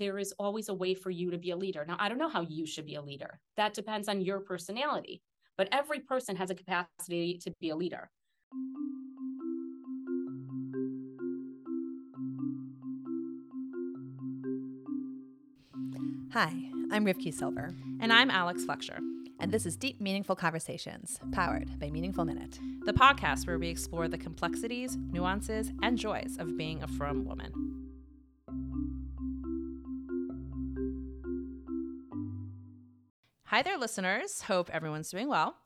there is always a way for you to be a leader. Now, I don't know how you should be a leader. That depends on your personality, but every person has a capacity to be a leader. Hi, I'm Rivki Silver. And I'm Alex Fletcher. And this is Deep Meaningful Conversations, powered by Meaningful Minute, the podcast where we explore the complexities, nuances, and joys of being a frum woman. Hi there, listeners. Hope everyone's doing well.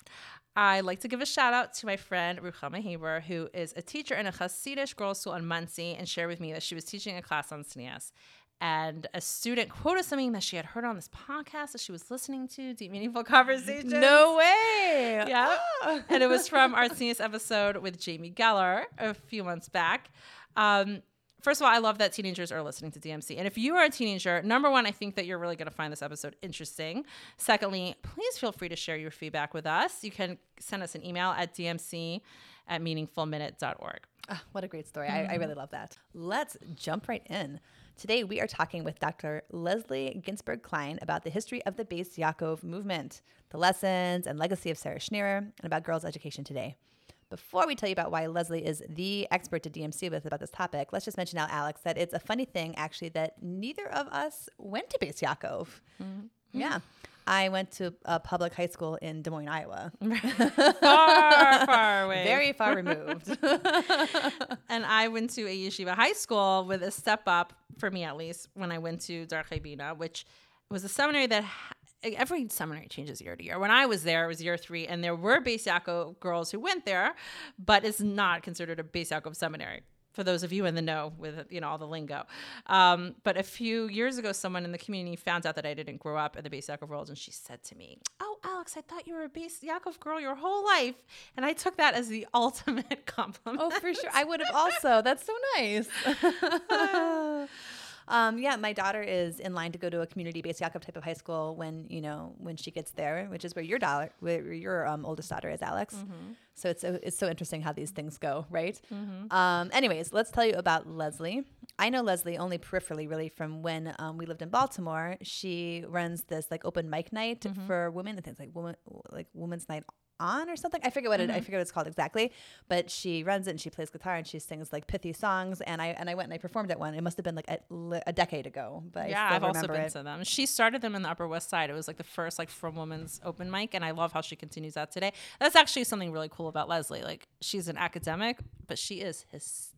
I'd like to give a shout out to my friend Ruchama Haber, who is a teacher in a Hasidic girls' school in Monsey, and shared with me that she was teaching a class on tznius and a student quoted something that she had heard on this podcast that she was listening to, Deep Meaningful Conversations. No way. Yeah. Ah. and it was from our senior episode with Jamie Geller a few months back. Um, first of all, I love that teenagers are listening to DMC. And if you are a teenager, number one, I think that you're really going to find this episode interesting. Secondly, please feel free to share your feedback with us. You can send us an email at dmc at meaningfulminute.org. Oh, what a great story. Mm-hmm. I, I really love that. Let's jump right in. Today, we are talking with Dr. Leslie Ginsburg Klein about the history of the Beis Yaakov movement, the lessons and legacy of Sarah Schenirer, and about girls' education today. Before we tell you about why Leslie is the expert to DMC with about this topic, let's just mention now, Alex, that it's a funny thing actually that neither of us went to Beis Yaakov. Mm-hmm. Yeah. I went to a public high school in Des Moines, Iowa. far, far away. Very far removed. and I went to a yeshiva high school with a step up, for me at least, when I went to Darchei Bina, which was a seminary that every seminary changes year to year. When I was there, it was year three, and there were Beis Yaakov girls who went there, but it's not considered a Beis Yaakov seminary for those of you in the know with you know all the lingo. Um, but a few years ago, someone in the community found out that I didn't grow up in the Beis Yaakov world, and she said to me, "Oh, Alex, I thought you were a Beis Yaakov girl your whole life," and I took that as the ultimate compliment. Oh, for sure, I would have also. That's so nice. Um, yeah, my daughter is in line to go to a community-Beis Yaakov type of high school when you know when she gets there, which is where your daughter, where your um, oldest daughter is, Alex. Mm-hmm. So it's so, it's so interesting how these things go, right? Mm-hmm. Um, anyways, let's tell you about Leslie. I know Leslie only peripherally, really, from when um, we lived in Baltimore. She runs this like open mic night mm-hmm. for women. I think it's like woman, like Women's Night on or something. I forget what mm-hmm. it I mm-hmm. forget what it's called exactly. But she runs it and she plays guitar and she sings like pithy songs. And I and I went and I performed at one. It must have been like a, a decade ago. But yeah, I've also been it. to them. She started them in the Upper West Side. It was like the first like frum woman's open mic, and I love how she continues that today. That's actually something really cool about Leslie. Like she's an academic, but she is hysterical.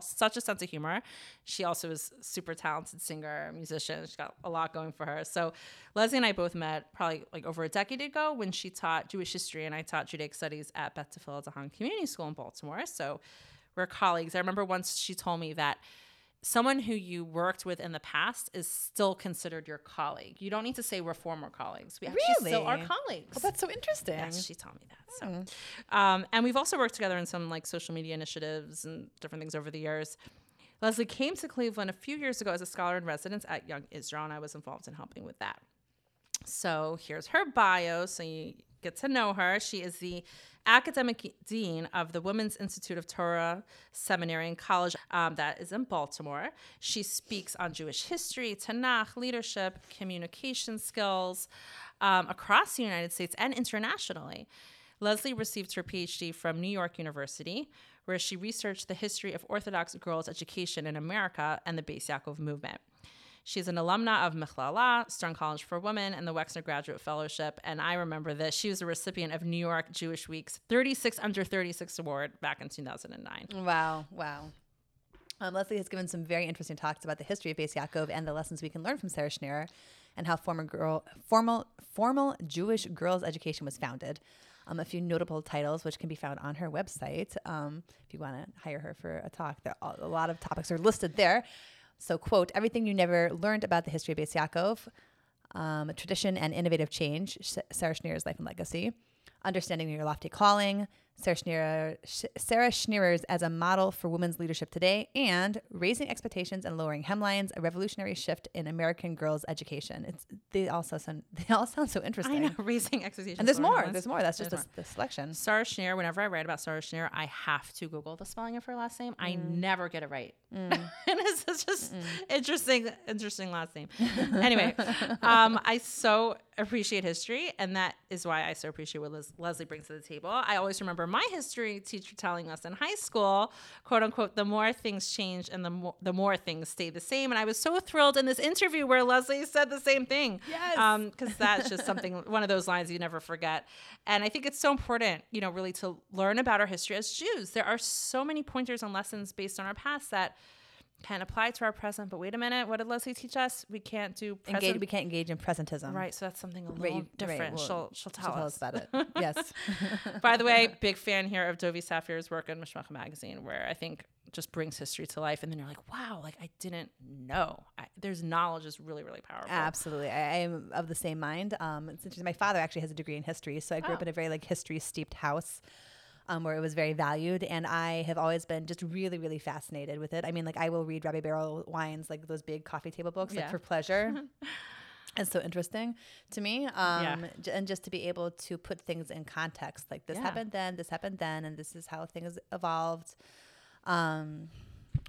Such a sense of humor. She also is super talented singer, musician. She's got a lot going for her. So Leslie and I both met probably like over a decade ago when she taught Jewish history and I taught Judaic studies at Beth Tfiloh Community School in Baltimore. So we're colleagues. I remember once she told me that someone who you worked with in the past is still considered your colleague. You don't need to say we're former colleagues. We actually really? still are colleagues. Well, that's so interesting. Yes, she told me that. So, mm. um, and we've also worked together in some like social media initiatives and different things over the years. Leslie came to Cleveland a few years ago as a scholar in residence at Young Israel, and I was involved in helping with that. So here's her bio. So you get to know her. She is the academic dean of the Women's Institute of Torah Seminary and College um, that is in Baltimore. She speaks on Jewish history, Tanakh, leadership, communication skills um, across the United States and internationally. Leslie received her PhD from New York University, where she researched the history of Orthodox girls' education in America and the Beis Yaakov movement. She's an alumna of Michlala, Stern College for Women, and the Wexner Graduate Fellowship. And I remember that she was a recipient of New York Jewish Week's 36 Under 36 Award back in 2009. Wow, wow. Um, Leslie has given some very interesting talks about the history of Beis Yaakov and the lessons we can learn from Sarah Schenirer and how former girl, formal, formal Jewish girls' education was founded. Um, a few notable titles, which can be found on her website. Um, if you want to hire her for a talk, a lot of topics are listed there. So, quote, everything you never learned about the history of Beis Yaakov, um, tradition and innovative change, Sarah Schenirer's life and legacy, understanding your lofty calling, Sarah Schneer, Sarah Schenirer's as a model for women's leadership today, and raising expectations and lowering hemlines, a revolutionary shift in American girls' education. It's they all sound they all sound so interesting. I know raising expectations. And there's more. hemlines. There's more. That's just the, the selection. Sarah Schneer, whenever I write about Sarah Schneer, I have to Google the spelling of her last name. I mm. never get it right. Mm. and it's it's just mm. interesting, interesting last name. anyway, um, I so appreciate history, and that is why I so appreciate what Les- Leslie brings to the table. I always remember my history teacher telling us in high school, quote unquote, the more things change and the more the more things stay the same. And I was so thrilled in this interview where Leslie said the same thing. Yes. Um, because that's just something one of those lines you never forget. And I think it's so important, you know, really to learn about our history as Jews. There are so many pointers and lessons based on our past that can apply to our present. But wait a minute, what did Leslie teach us? We can't do present. Engage, we can't engage in presentism. Right, so that's something a little Right, you- right, different. well, she'll she'll tell, She'll us. tell us about it. yes. By the way, big fan here of Dovi Safier's work in Mishpacha magazine, where I think just brings history to life, and then you're like, wow, like I didn't know. I, there's knowledge is really really powerful. Absolutely. I, I am of the same mind. Um, it's interesting. My father actually has a degree in history, so I grew up Oh. in a very like history steeped house. Um, where it was very valued, and I have always been just really, really fascinated with it. I mean, like I will read Rabbi Berel Wein's, like those big coffee table books, like Yeah. for pleasure. it's so interesting to me, um, Yeah. j- and just to be able to put things in context, like this Yeah. happened then, this happened then, and this is how things evolved. Um,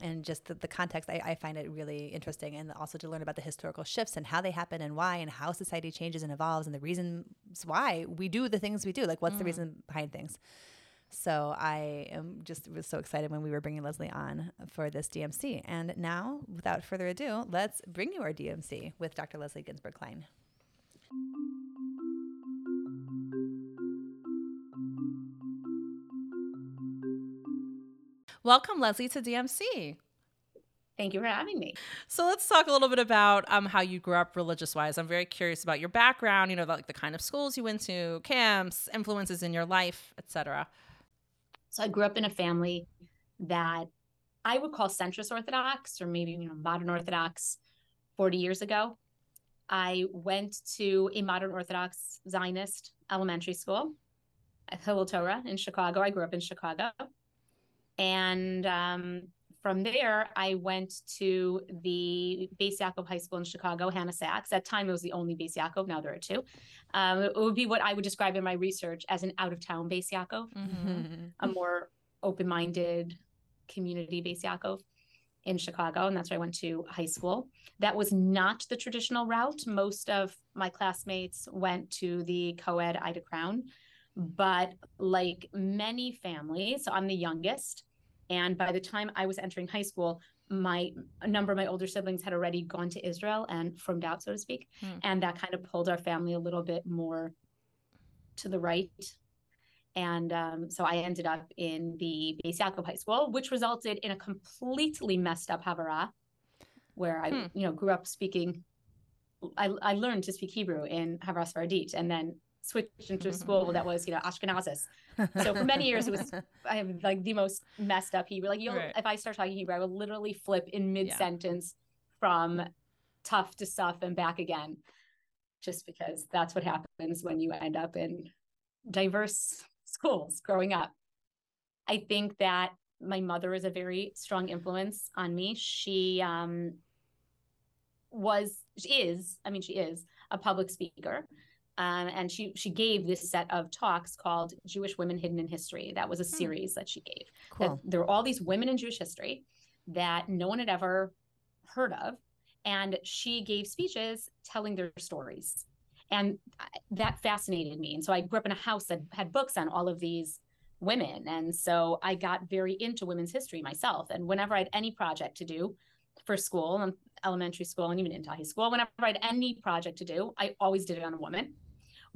and just the, the context, I, I find it really interesting. And also to learn about the historical shifts and how they happen and why and how society changes and evolves and the reasons why we do the things we do. Like, what's the reason behind things? So I am just was so excited when we were bringing Leslie on for this DMC. And now, without further ado, let's bring you our DMC with Dr. Leslie Ginsburg Klein. Welcome, Leslie, to DMC. Thank you for having me. So let's talk a little bit about um, how you grew up religious wise. I'm very curious about your background. You know, like the kind of schools you went to, camps, influences in your life, etc. So I grew up in a family that I would call centrist Orthodox or maybe you know modern Orthodox 40 years ago. I went to a modern Orthodox Zionist elementary school at Hillel Torah in Chicago. I grew up in Chicago. And um, from there, I went to the Beis Yaakov High School in Chicago, Hannah Sacks. At that time, it was the only Beis Yaakov. Now there are two. Um, it would be what I would describe in my research as an out of town Beis Yaakov a more open-minded community Beis Yaakov in Chicago, and that's where I went to high school. That was not the traditional route. Most of my classmates went to the co-ed Ida Crown, but like many families, so I'm the youngest, and by the time I was entering high school, my a number of my older siblings had already gone to Israel and from out, so to speak, Hmm. and that kind of pulled our family a little bit more to the right and um, so I ended up in the Beis Yaakov High School, which resulted in a completely messed up Havara, where I, Hmm. you know, grew up speaking. I, I learned to speak Hebrew in Havara Sfaradit, and then switched into a school that was, you know, Ashkenazis. So for many years, it was I have like the most messed up Hebrew. Like, you'll, Right. if I start talking Hebrew, I will literally flip in mid sentence from tough to stuff and back again, just because that's what happens when you end up in diverse schools growing up. I think that my mother is a very strong influence on me. She um, was, she is, I mean, she is a public speaker. Um, and she she gave this set of talks called Jewish Women Hidden in History. That was a series that she gave. That Cool. there were all these women in Jewish history that no one had ever heard of, and she gave speeches telling their stories, and that fascinated me. And so I grew up in a house that had books on all of these women, and so I got very into women's history myself. And whenever I had any project to do for school, and elementary school, and even into high school, whenever I had any project to do, I always did it on a woman.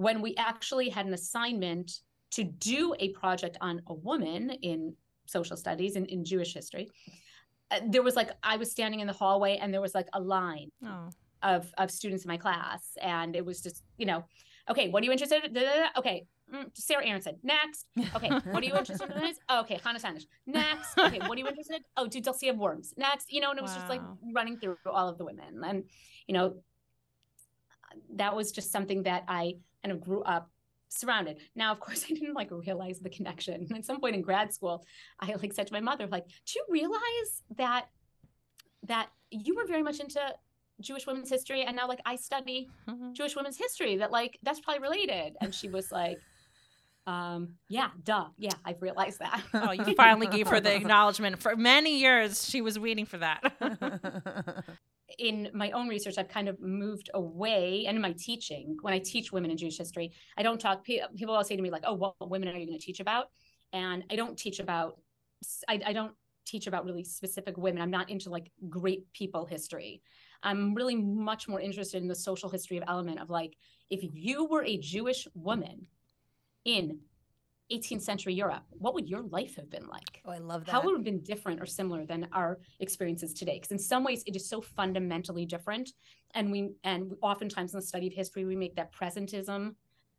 When we actually had an assignment to do a project on a woman in social studies and in Jewish history, uh, there was like I was standing in the hallway and there was like a line Oh, of of students in my class, and it was just you know, okay, what are you interested in? Da, da, da. Okay, mm, Sarah Aaronsohn. Next, okay, what are you interested in? This? Okay, Hannah Senesh. Next, okay, what are you interested in? Oh, do have worms? Next, you know, and it was just like running through all of the women, and you know, that was just something that I kind of grew up surrounded. Now, of course, I didn't like realize the connection. At some point in grad school, I like said to my mother, like, do you realize that that you were very much into Jewish women's history and now like I study mm-hmm. Jewish women's history that like that's probably related. And she was like, um, yeah, duh. Yeah, I've realized that. oh, you finally gave her the acknowledgement. For many years, she was waiting for that. In my own research, I've kind of moved away, and in my teaching, when I teach women in Jewish history, I don't talk. People always say to me like, "Oh, what women are you going to teach about?" And I don't teach about. I, I don't teach about really specific women. I'm not into like great people history. I'm really much more interested in the social history of element of like, if you were a Jewish woman in 18th century Europe, what would your life have been like? Oh, I love that. How would it have been different or similar than our experiences today? Because in some ways it is so fundamentally different. And we and oftentimes in the study of history, we make that presentism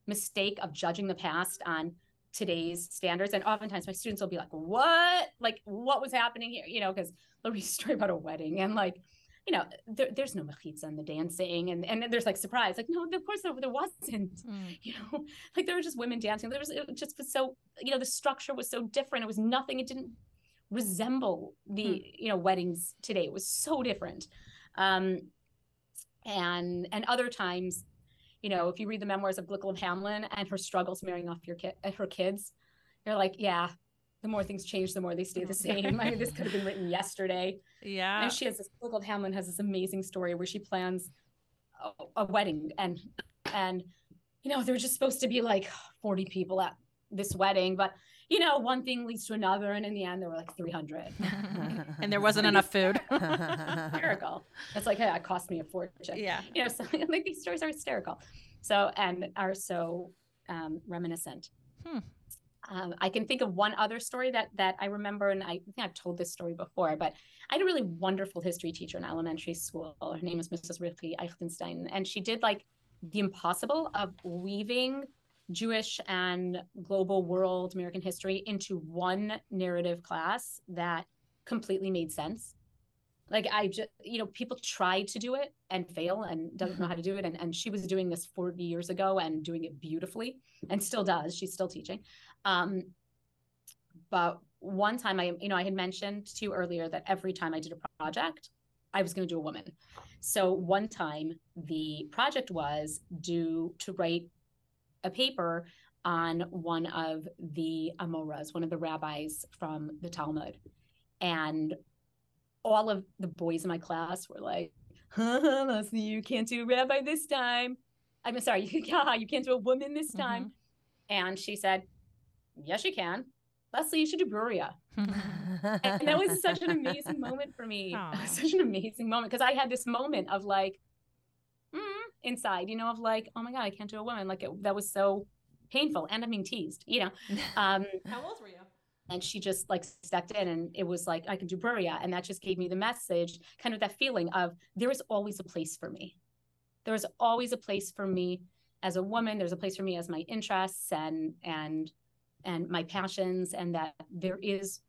mistake of judging the past on today's standards. And oftentimes my students will be like, What? Like, what was happening here? You know, because they'll a story about a wedding and like you know, there, there's no mechitza in the dancing, and and there's like surprise, like no, of course there, there wasn't. Mm. You know, like there were just women dancing. There was it just was so you know the structure was so different. It was nothing. It didn't resemble the mm. you know weddings today. It was so different. Um, and and other times, you know, if you read the memoirs of Glickle of Hameln and her struggles marrying off your kid, her kids, you're like, yeah, the more things change, the more they stay the same. I mean, this could have been written yesterday. Yeah. And she has this Glickle Hameln has this amazing story where she plans a, a, wedding and and you know there were just supposed to be like 40 people at this wedding, but you know one thing leads to another, and in the end there were like 300. and there wasn't enough food. hysterical. It's like hey, it cost me a fortune. Yeah. You know, so like these stories are hysterical. So and are so um, reminiscent. Hmm. Um, I can think of one other story that that I remember, and I think I've told this story before, but I had a really wonderful history teacher in elementary school. Her name is Mrs. Rivki Eichenstein, and she did like the impossible of weaving Jewish and global world American history into one narrative class that completely made sense. Like I just, you know, people try to do it and fail and doesn't know how to do it. And, and she was doing this 40 years ago and doing it beautifully and still does. She's still teaching. Um, but one time I, you know, I had mentioned to you earlier that every time I did a project, I was going to do a woman. So one time the project was due to write a paper on one of the Amoras, one of the rabbis from the Talmud. And all of the boys in my class were like, huh, you can't do a rabbi this time. I'm sorry, you, you can't do a woman this time. Mm-hmm. And she said, yes, you can. Leslie, you should do Bruria. and that was such an amazing moment for me. Such an amazing moment because I had this moment of like, mm, inside, you know, of like, oh my God, I can't do a woman. Like it, that was so painful. And I'm being teased, you know. Um, How old were you? And she just like stepped in and it was like, I can do Bruria. And that just gave me the message, kind of that feeling of there is always a place for me. There is always a place for me as a woman. There's a place for me as my interests and, and, and my passions and that there is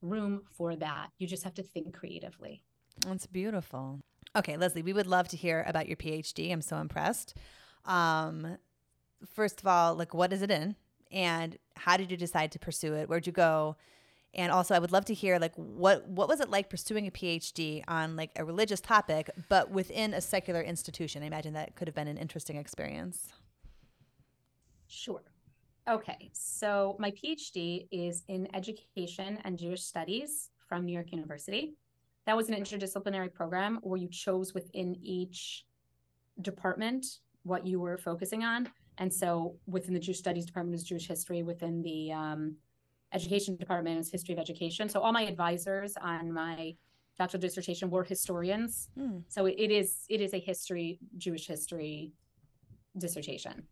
room for that. You just have to think creatively. That's beautiful. Okay, Leslie, we would love to hear about your PhD. I'm so impressed. Um, first of all, like, what is it in? And how did you decide to pursue it? Where'd you go? And also, I would love to hear like what what was it like pursuing a PhD on like a religious topic, but within a secular institution? I imagine that could have been an interesting experience. Sure. Okay, so my PhD is in education and Jewish studies from New York University. That was an interdisciplinary program where you chose within each department what you were focusing on. And so within the Jewish studies department is Jewish history, within the um, education department is history of education. So all my advisors on my doctoral dissertation were historians. Mm. So it is it is a history, Jewish history dissertation.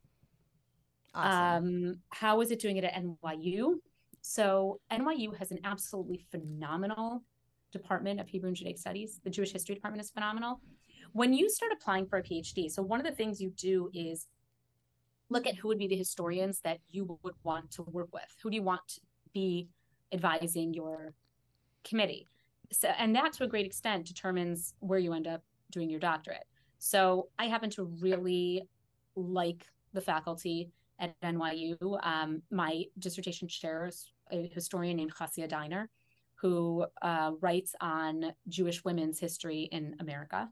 Awesome. Um, how is it doing it at NYU? So NYU has an absolutely phenomenal department of Hebrew and Judaic Studies. The Jewish History department is phenomenal. When you start applying for a PhD, so one of the things you do is look at who would be the historians that you would want to work with. Who do you want to be advising your committee? So, and that to a great extent determines where you end up doing your doctorate. So I happen to really like the faculty at NYU. Um, my dissertation chair is a historian named Hasia Diner, who uh, writes on Jewish women's history in America.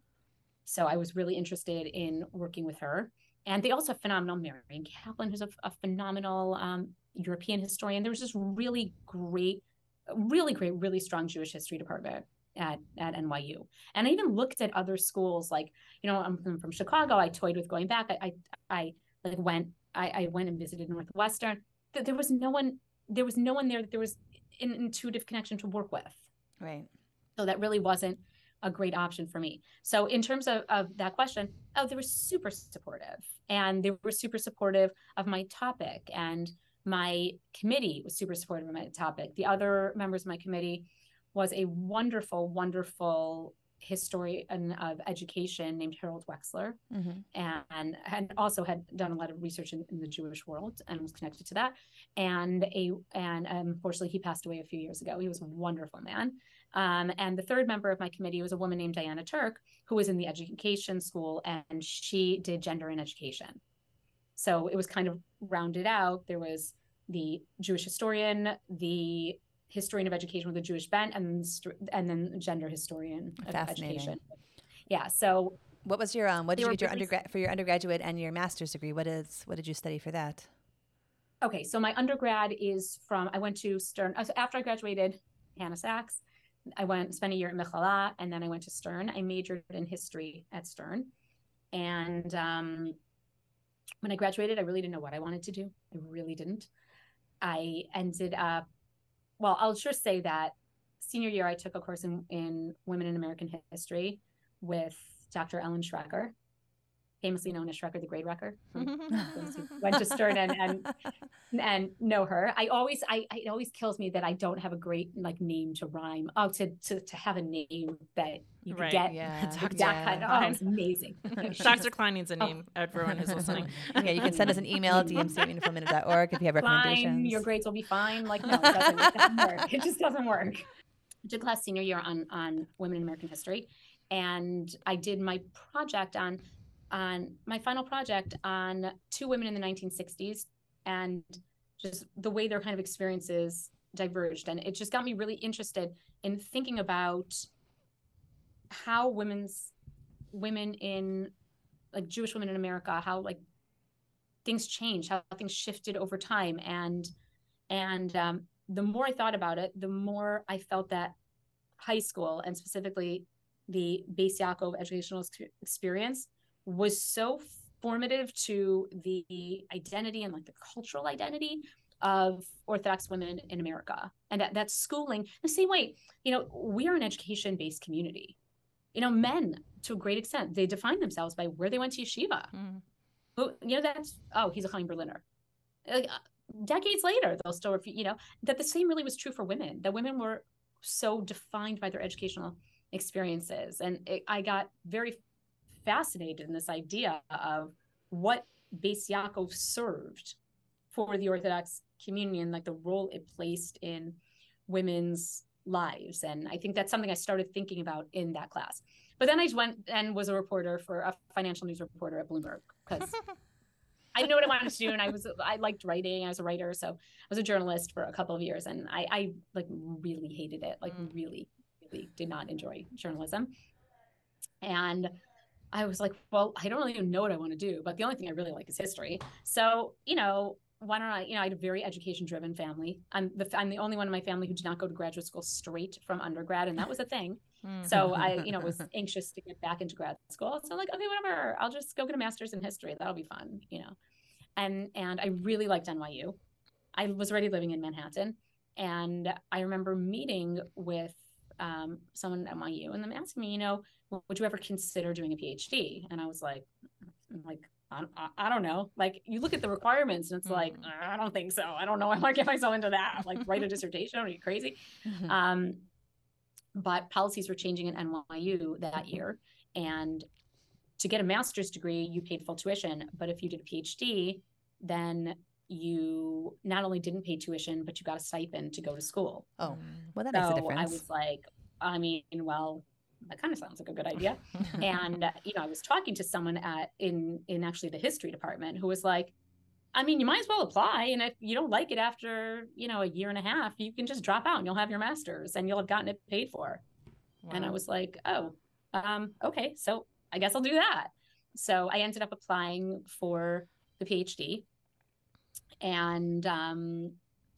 So I was really interested in working with her. And they also have phenomenal Marion Kaplan, who's a, a phenomenal um, European historian. There was just really great, really great, really strong Jewish history department at, at NYU. And I even looked at other schools, like, you know, I'm from, from Chicago. I toyed with going back. I, I, I like went, I, I went and visited Northwestern. There was no one, there was no one there that there was an intuitive connection to work with. Right. So that really wasn't a great option for me. So in terms of, of that question, oh, they were super supportive and they were super supportive of my topic and my committee was super supportive of my topic. The other members of my committee was a wonderful, wonderful historian of education named Harold Wechsler, mm-hmm. and and also had done a lot of research in, in, the Jewish world and was connected to that. And a and unfortunately, he passed away a few years ago. He was a wonderful man. Um, and the third member of my committee was a woman named Diana Turk, who was in the education school, and she did gender and education. So it was kind of rounded out. There was the Jewish historian, the historian of education with a Jewish bent, and and then gender historian of education. Yeah. So what was your um? What did you get your undergrad for your undergraduate and your master's degree? What is what did you study for that? Okay, so my undergrad is from I went to Stern after I graduated Hannah Sacks. I went spent a year at Michlala, and then I went to Stern. I majored in history at Stern, and um, when I graduated, I really didn't know what I wanted to do. I really didn't. I ended up, well, I'll just say that senior year, I took a course in, in women in American history with Dr. Ellen Schrecker, famously known as Schrecker the Grade Wrecker. Hmm. went to Stern and, and and know her. I always I it always kills me that I don't have a great like name to rhyme. Oh, to to, to have a name that you right. get yeah. that yeah. kind of oh, oh, it's amazing. Dr. Klein needs a oh. name. Oh. Everyone who's listening. yeah, you can send us an email at dmc.org if you have recommendations. Fine, your grades will be fine. Like no, it doesn't, it doesn't work. It just doesn't work. I took class senior year on on women in American history, and I did my project on on my final project on two women in the 1960s and just the way their kind of experiences diverged. And it just got me really interested in thinking about how women's women in like Jewish women in America, how like things changed, how things shifted over time. And and um, the more I thought about it, the more I felt that high school and specifically the Beis Yaakov educational experience was so formative to the identity and like the cultural identity of Orthodox women in America. And that, that schooling, the same way, you know, we are an education based community. You know, men to a great extent, they define themselves by where they went to yeshiva. Mm. Who, you know, that's, oh, he's a Chaim Berliner. Like, uh, decades later, they'll still you know, that the same really was true for women, that women were so defined by their educational experiences. And it, I got very fascinated in this idea of what Beis Yaakov served for the Orthodox community and like the role it placed in women's lives. And I think that's something I started thinking about in that class. But then I went and was a reporter for a financial news reporter at Bloomberg because I know what I wanted to do, and I was I liked writing. I was a writer, so I was a journalist for a couple of years, and I, I like really hated it. Like mm. really, really did not enjoy journalism. And I was like, well, I don't really know what I want to do, but the only thing I really like is history. So, you know, why don't I, you know, I had a very education driven family. I'm the, I'm the only one in my family who did not go to graduate school straight from undergrad. And that was a thing. Hmm. so I, you know, was anxious to get back into grad school. So I'm like, okay, whatever, I'll just go get a master's in history. That'll be fun, you know? And, and I really liked NYU. I was already living in Manhattan. And I remember meeting with um, someone at NYU and them asking me, you know, would you ever consider doing a PhD? And I was like, like, I, I, don't know. Like you look at the requirements and it's mm-hmm. like, I don't think so. I don't know. I might get myself into that. Like write a dissertation. Are you crazy? Mm-hmm. Um, but policies were changing at NYU that year. And to get a master's degree, you paid full tuition. But if you did a PhD, then you not only didn't pay tuition, but you got a stipend to go to school. Oh, well, that so makes a difference. I was like, I mean, well, that kind of sounds like a good idea. and uh, you know, I was talking to someone at in in actually the history department who was like, I mean, you might as well apply. And if you don't like it after, you know, a year and a half, you can just drop out and you'll have your master's and you'll have gotten it paid for. Wow. And I was like, oh, um, okay, so I guess I'll do that. So I ended up applying for the PhD. And um,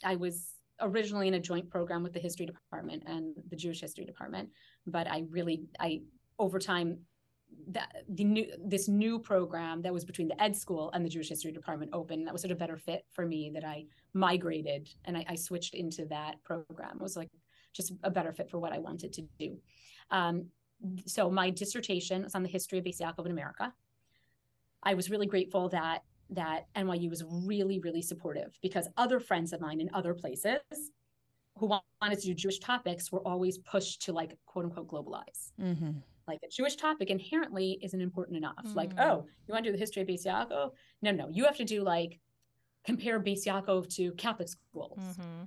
I was originally in a joint program with the history department and the Jewish history department, but I really, I over time, that the new this new program that was between the ed school and the Jewish history department opened. That was sort of a better fit for me that I migrated and I, I switched into that program. It was like just a better fit for what I wanted to do. Um, so my dissertation was on the history of Beis Yaakov in America. I was really grateful that that NYU was really, really supportive because other friends of mine in other places who wanted to do Jewish topics were always pushed to like quote unquote globalize. Mm-hmm. Like a Jewish topic inherently isn't important enough. Mm-hmm. Like, oh, you want to do the history of Beis Yaakov? No, no, you have to do like compare Beis Yaakov to Catholic schools. Mm-hmm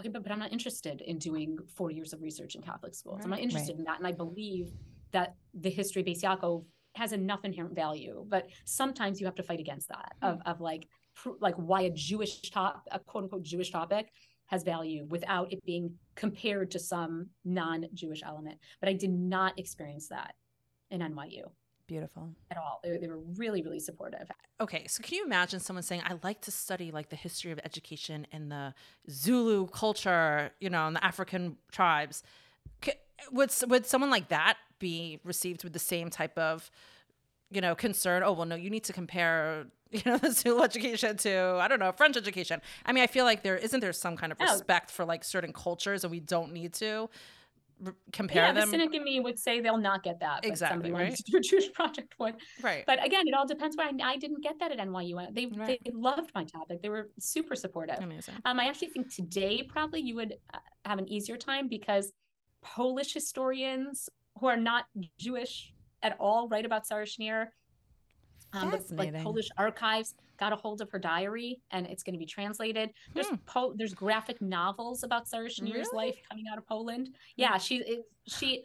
okay, but, but I'm not interested in doing four years of research in Catholic schools. Right. I'm not interested right. in that. And I believe that the history of Beis Yaakov has enough inherent value, but sometimes you have to fight against that mm. of, of like, pr- like why a Jewish top, a quote unquote Jewish topic has value without it being compared to some non-Jewish element. But I did not experience that in NYU. Beautiful. At all. They, they, were really, really supportive. Okay. So can you imagine someone saying, I like to study like the history of education in the Zulu culture, you know, in the African tribes. Would, would someone like that be received with the same type of, you know, concern? Oh, well, no, you need to compare, you know, the Zulu education to, I don't know, French education. I mean, I feel like there isn't there some kind of respect for like certain cultures and we don't need to compare yeah, them. The cynic in me would say they'll not get that. exactly. Somebody right. to Jewish project would. Right. But again, it all depends why I, I didn't get that at NYU. They right. they loved my topic. They were super supportive. Amazing. Um, I actually think today probably you would uh, have an easier time because Polish historians who are not Jewish at all write about Sarah Schenirer. Um, but like Polish archives got a hold of her diary and it's going to be translated. There's hmm. po- there's graphic novels about Sarah Schenirer's really? life coming out of Poland. Yeah, she it, she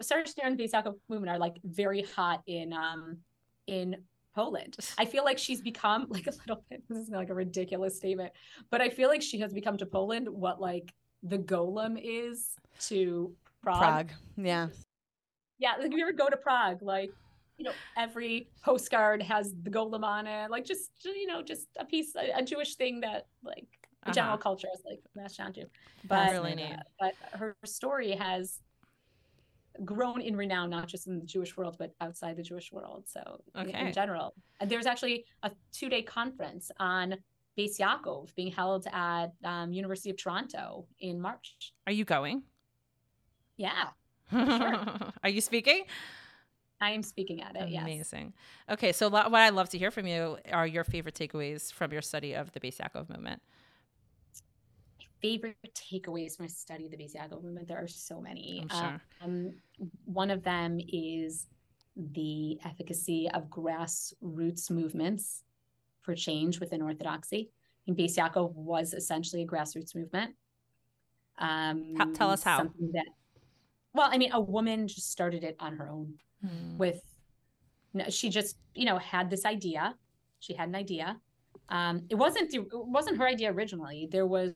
Sarah Schenirer and the movement are like very hot in um in Poland. I feel like she's become like a little bit. This is like a ridiculous statement, but I feel like she has become to Poland what like the Golem is to Prague. Prague, yeah, yeah. Like if you ever go to Prague, like you know, every postcard has the golem on it, like just you know, just a piece, a, a Jewish thing that like uh-huh. general culture is like latched onto. But really neat. Uh, but her story has grown in renown not just in the Jewish world but outside the Jewish world. So okay. in general, and there's actually a two-day conference on Beis Yaakov being held at um, University of Toronto in March. Are you going? Yeah. Sure. Are you speaking? I am speaking at it. Amazing. Yes. Okay, so what I'd love to hear from you are your favorite takeaways from your study of the Beis Yaakov movement. Favorite takeaways from my study of the Beis Yaakov movement. There are so many. I'm sure. Um, one of them is the efficacy of grassroots movements for change within Orthodoxy. And Beis Yaakov was essentially a grassroots movement. Um, tell us how. That, well, I mean, a woman just started it on her own mm. with she just you know had this idea. She had an idea. Um, it wasn't it wasn't her idea originally. There was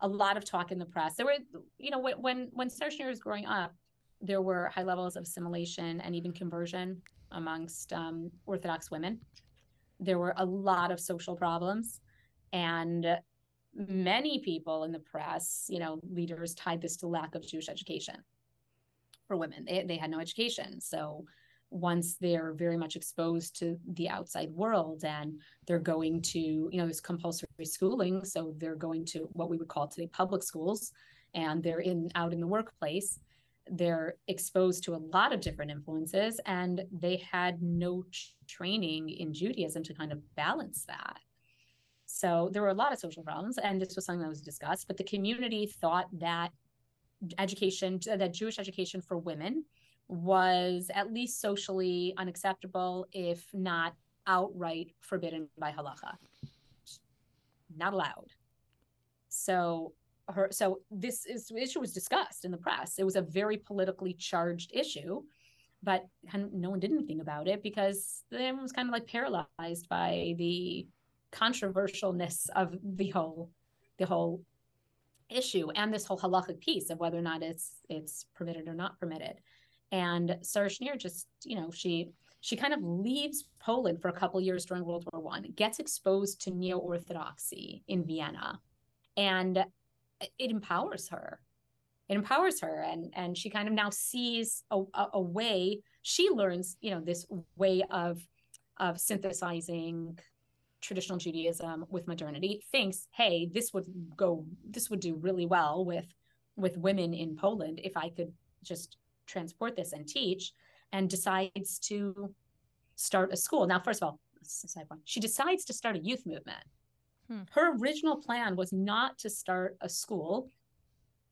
a lot of talk in the press. There were you know when when when was growing up there were high levels of assimilation and even conversion amongst um, orthodox women. There were a lot of social problems and many people in the press you know leaders tied this to lack of jewish education for women. They, they had no education. So once they're very much exposed to the outside world and they're going to, you know, there's compulsory schooling. So they're going to what we would call today public schools and they're in out in the workplace. They're exposed to a lot of different influences and they had no training in Judaism to kind of balance that. So there were a lot of social problems, and this was something that was discussed. But the community thought that education, uh, that Jewish education for women was at least socially unacceptable, if not outright forbidden by halacha. Not allowed. So her so this is issue was discussed in the press. It was a very politically charged issue, but no one did anything about it because everyone was kind of like paralyzed by the controversialness of the whole the whole issue and this whole halachic piece of whether or not it's it's permitted or not permitted. And Sarah Schenirer just, you know, she she kind of leaves Poland for a couple years during World War One, gets exposed to neo orthodoxy in Vienna, and it empowers her. It empowers her, and and she kind of now sees a, a, a way. She learns, you know, this way of of synthesizing traditional Judaism with modernity. Thinks, hey, this would go, this would do really well with with women in Poland if I could just transport this and teach and decides to start a school. Now, first of all, she decides to start a youth movement. Hmm. Her original plan was not to start a school,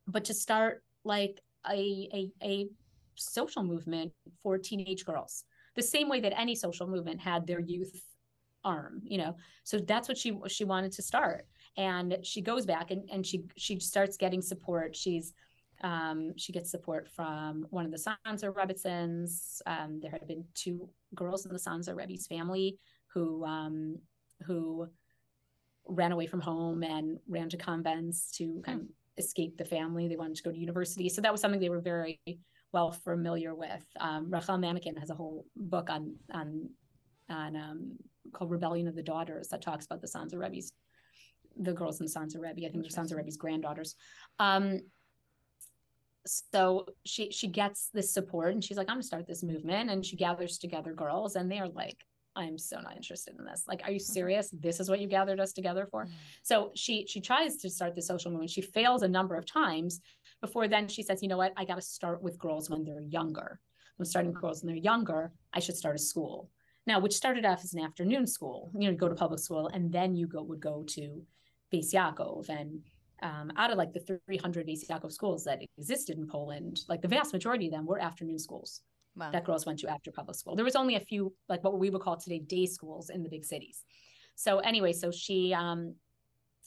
but to start like a, a, a social movement for teenage girls, the same way that any social movement had their youth arm, you know. So that's what she she wanted to start. And she goes back and, and she she starts getting support. She's um, she gets support from one of the Sanzer Rebbitzins. Um, there had been two girls in the Sanzer Rebbe's family who um, who ran away from home and ran to convents to kind of escape the family. They wanted to go to university, so that was something they were very well familiar with. Um, Rachel Manekin has a whole book on on on um, called Rebellion of the Daughters that talks about the Sanzer Rebbe's, the girls in the Sanzer Rebbe. I think they're Sanzer Rebbe's granddaughters. Um, so she she gets this support and she's like i'm gonna start this movement. And she gathers together girls and they are like i'm so not interested in this. Like are you mm-hmm. serious? This is what you gathered us together for? Mm-hmm. so she she tries to start the social movement. She fails a number of times before then she says you know what? I got to start with girls when they're younger. I'm starting girls when they're younger. I should start a school now which started off as an afternoon school you know go to public school and then you go would go to Beis Yaakov and um, out of like the 300 Beis Yaakov schools that existed in Poland, like the vast majority of them were afternoon schools wow. that girls went to after public school. There was only a few, like what we would call today day schools in the big cities. So anyway, so she um,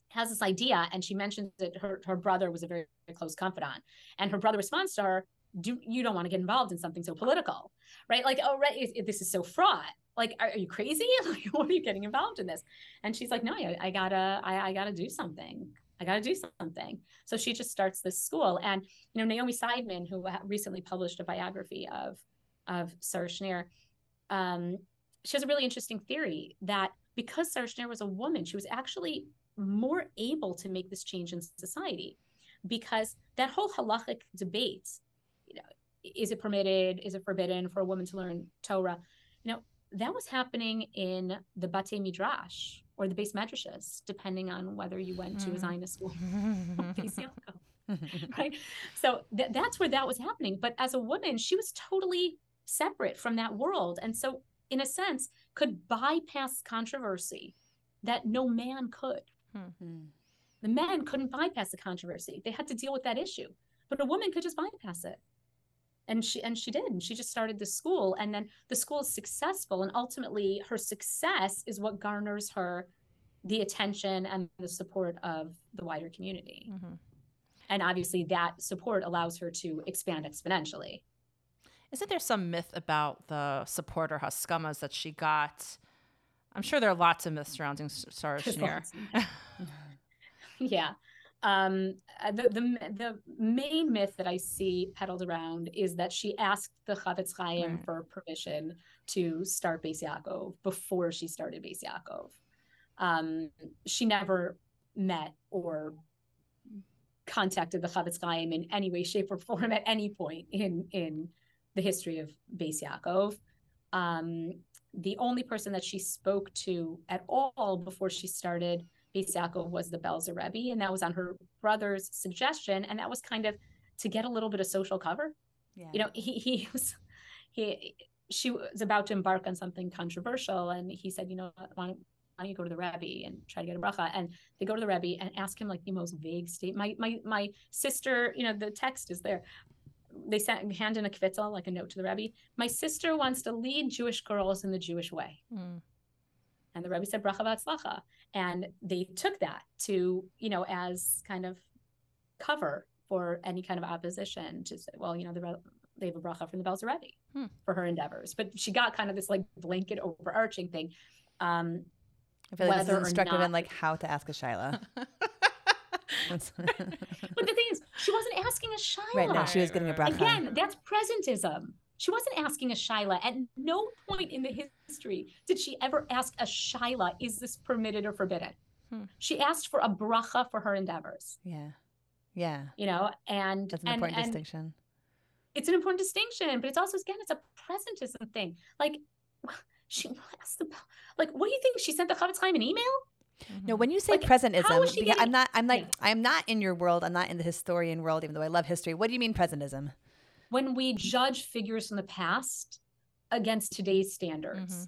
has this idea and she mentions that her, her brother was a very, very close confidant. And her brother responds to her, do you don't want to get involved in something so political, right? Like, oh, right, it, it, this is so fraught. Like, are, you crazy? Like, what are you getting involved in this? And she's like, no, I, I gotta, I, I gotta do something. I got to do something. So she just starts this school. And, you know, Naomi Seidman, who recently published a biography of, of Sarah Schenirer, um, she has a really interesting theory that because Sarah Schenirer was a woman, she was actually more able to make this change in society because that whole halachic debate, you know, is it permitted, is it forbidden for a woman to learn Torah? You know, that was happening in the Batei Midrash, or the beis medrashas, depending on whether you went to a mm. Zionist school, right? So th- that's where that was happening. But as a woman, she was totally separate from that world, and so in a sense, could bypass controversy that no man could. Mm-hmm. The men couldn't bypass the controversy; they had to deal with that issue. But a woman could just bypass it and she and she did and she just started the school and then the school is successful and ultimately her success is what garners her the attention and the support of the wider community. Mm-hmm. and obviously that support allows her to expand exponentially. Isn't there some myth about the supporter haskamas that she got? I'm sure there are lots of myths surrounding sarah schenirer yeah um, uh, the, the the main myth that I see peddled around is that she asked the Chafetz Chaim right. for permission to start Beis Yaakov before she started Beis Yaakov. Um, she never met or contacted the Chafetz Chaim in any way, shape, or form at any point in in the history of Beis Yaakov. Um, the only person that she spoke to at all before she started Beis Yaakov was the Belzer Rebbe, and that was on her brother's suggestion, and that was kind of to get a little bit of social cover. Yeah. You know, he he was he she was about to embark on something controversial, and he said, you know, why don't, why don't you go to the Rebbe and try to get a bracha? And they go to the Rebbe and ask him like the most vague state. My my my sister, you know, the text is there. They sent hand in a kvittel, like a note to the Rebbe. My sister wants to lead Jewish girls in the Jewish way. Mm. And the Rebbe said, bracha v'atzlacha and they took that to you know as kind of cover for any kind of opposition to say well you know the, they have a bracha from the Belzer Rebbe hmm. for her endeavors but she got kind of this like blanket overarching thing um, I feel like this is instructive not- in like how to ask a. That's- But the thing is, she wasn't asking a Shyla. right now, she was getting a bracha. Again, that's presentism. She wasn't asking a Shyla. At no point in the history did she ever ask a Shyla, is this permitted or forbidden? Hmm. She asked for a bracha for her endeavors, Yeah, yeah, you know, and that's an and, important and distinction. it's an important distinction, but it's also again, it's a presentism thing. Like she asked the like, what do you think? She sent the Chafetz Chaim an email? No, when you say Like, how is presentism, she because I'm not. I'm like Yeah. I'm not in your world. I'm not in the historian world, even though I love history. What do you mean presentism? When we judge figures from the past against today's standards. Mhm.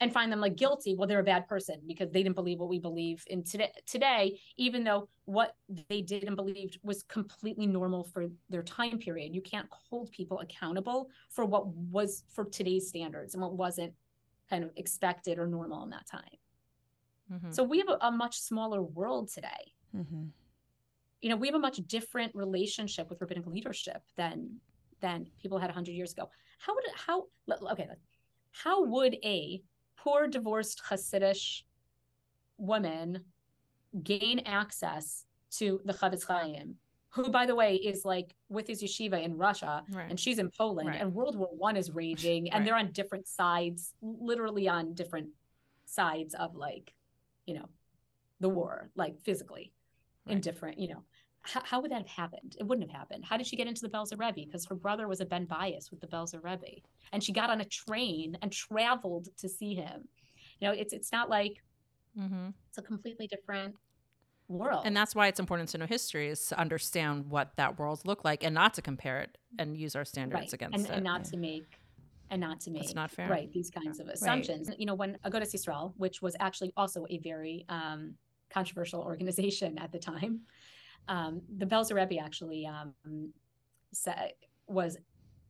and find them like guilty well they're a bad person because they didn't believe what we believe in today today even though what they did and believed was completely normal for their time period you can't hold people accountable for what was for today's standards and what wasn't kind of expected or normal in that time Mhm. so we have a, a much smaller world today Mm-hmm. you know we have a much different relationship with rabbinic leadership than than people had 100 years ago how would it how okay how would a poor divorced hasidic woman gain access to the Chafetz Chaim who by the way is like with his yeshiva in russia Right. and she's in poland Right. and world war one is raging and Right. they're on different sides literally on different sides of like you know the war like physically in different you know how, how would that have happened? It wouldn't have happened. How did she get into the Belzer Rebbe? Because her brother was a Ben Bias with the Belzer Rebbe, and she got on a train and traveled to see him. You know, it's it's not like Mhm. it's a completely different world. And that's why it's important to know history is to understand what that world looked like and not to compare it and use our standards right, against and, it. and not to make and not to make That's not fair. right these kinds of assumptions. You know, when Agudas Yisrael, which was actually also a very um, controversial organization at the time, um, the Belzer Rebbe actually um, said, was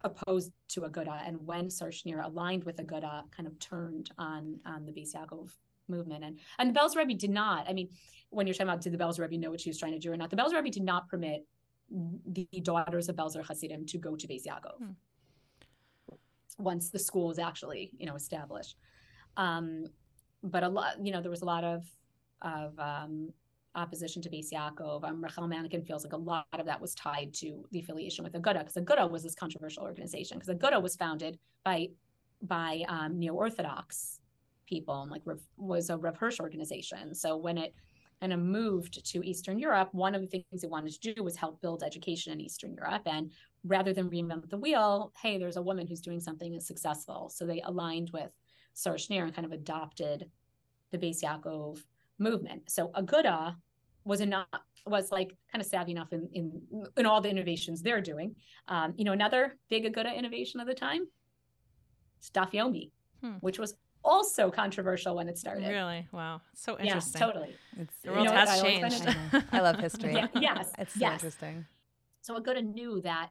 opposed to Aguda, and when Sarah Schenirer aligned with Aguda, kind of turned on on the Beis Yaakov movement, and and the Belzer Rebbe did not. I mean, when you're talking about did the Belzer Rebbe know what she was trying to do or not, the Belzer Rebbe did not permit the daughters of Belzer Hasidim to go to Beis Yaakov Hmm. once the school was actually you know established. Um, but a lot, you know, there was a lot of of um, opposition to Beis Yaakov. Um, Rachel Manekin feels like a lot of that was tied to the affiliation with Aguda, because Aguda was this controversial organization, because Aguda was founded by by um, neo Orthodox people, and like was a Rav Hirsch organization. So when it kind of moved to Eastern Europe, one of the things it wanted to do was help build education in Eastern Europe. And rather than reinvent the wheel, hey, there's a woman who's doing something that's successful. So they aligned with Sarah Schenirer and kind of adopted the Beis Yaakov movement. So Aguda was enough was like kind of savvy enough in in, in all the innovations they're doing. Um, you know, another big Aguda innovation of the time, is Daf Yomi, Hmm. which was also controversial when it started. Really? Wow. So Yeah, interesting. totally. It's, The You world know has I changed. I. I love history. Yeah, yes, It's so yes. interesting. So Aguda knew that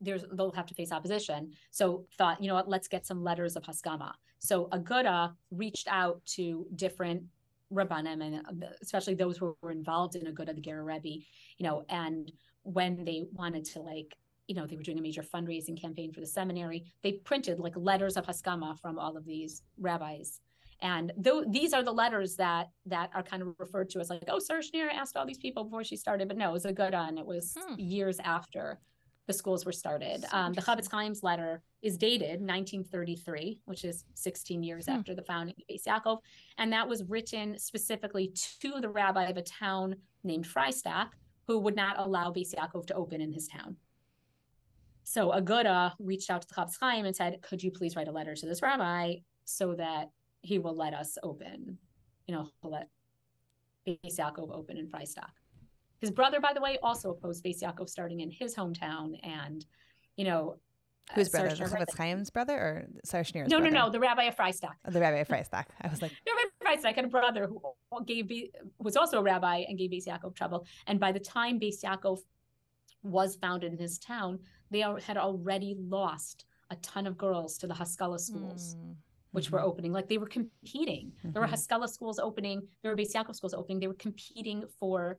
there's they'll have to face opposition. So thought, you know what, let's get some letters of Haskama. So Aguda reached out to different Rabbanim and uh, especially those who were involved in Aguda, the Gerrer Rebbe, you know, and when they wanted to like, you know, they were doing a major fundraising campaign for the seminary, they printed like letters of Haskama from all of these rabbis. And though these are the letters that that are kind of referred to as like, oh, Sarah Schenirer asked all these people before she started, but no, it was a good and it was Hmm. years after the schools were started. Um, the. Chafetz Chaim's letter is dated 1933, which is 16 years Hmm. after the founding of Beis Yaakov, and that was written specifically to the rabbi of a town named Freistack, who would not allow Beis Yaakov to open in his town. So Aguda reached out to the Chafetz Chaim and said, "Could you please write a letter to this rabbi so that he will let us open, you know, let Beis Yaakov open in Freistack." His brother, by the way, also opposed Beis Yaakov starting in his hometown, and you know, Whose uh, brother? Schenirer- Chafetz Chaim's brother or Sarah Schenirer's no, no, brother? no, the rabbi of Freistack. Oh, the Rabbi of Freistack. I was like, The rabbi of Freistack had a brother who gave was also a rabbi and gave Beis Yaakov trouble. And by the time Beis Yaakov was founded in his town, they had already lost a ton of girls to the Haskalah schools. Mm. which were Mhm. opening. Like they were competing. There were Mhm. Haskalah schools opening. There were Beis Yaakov schools opening. They were competing for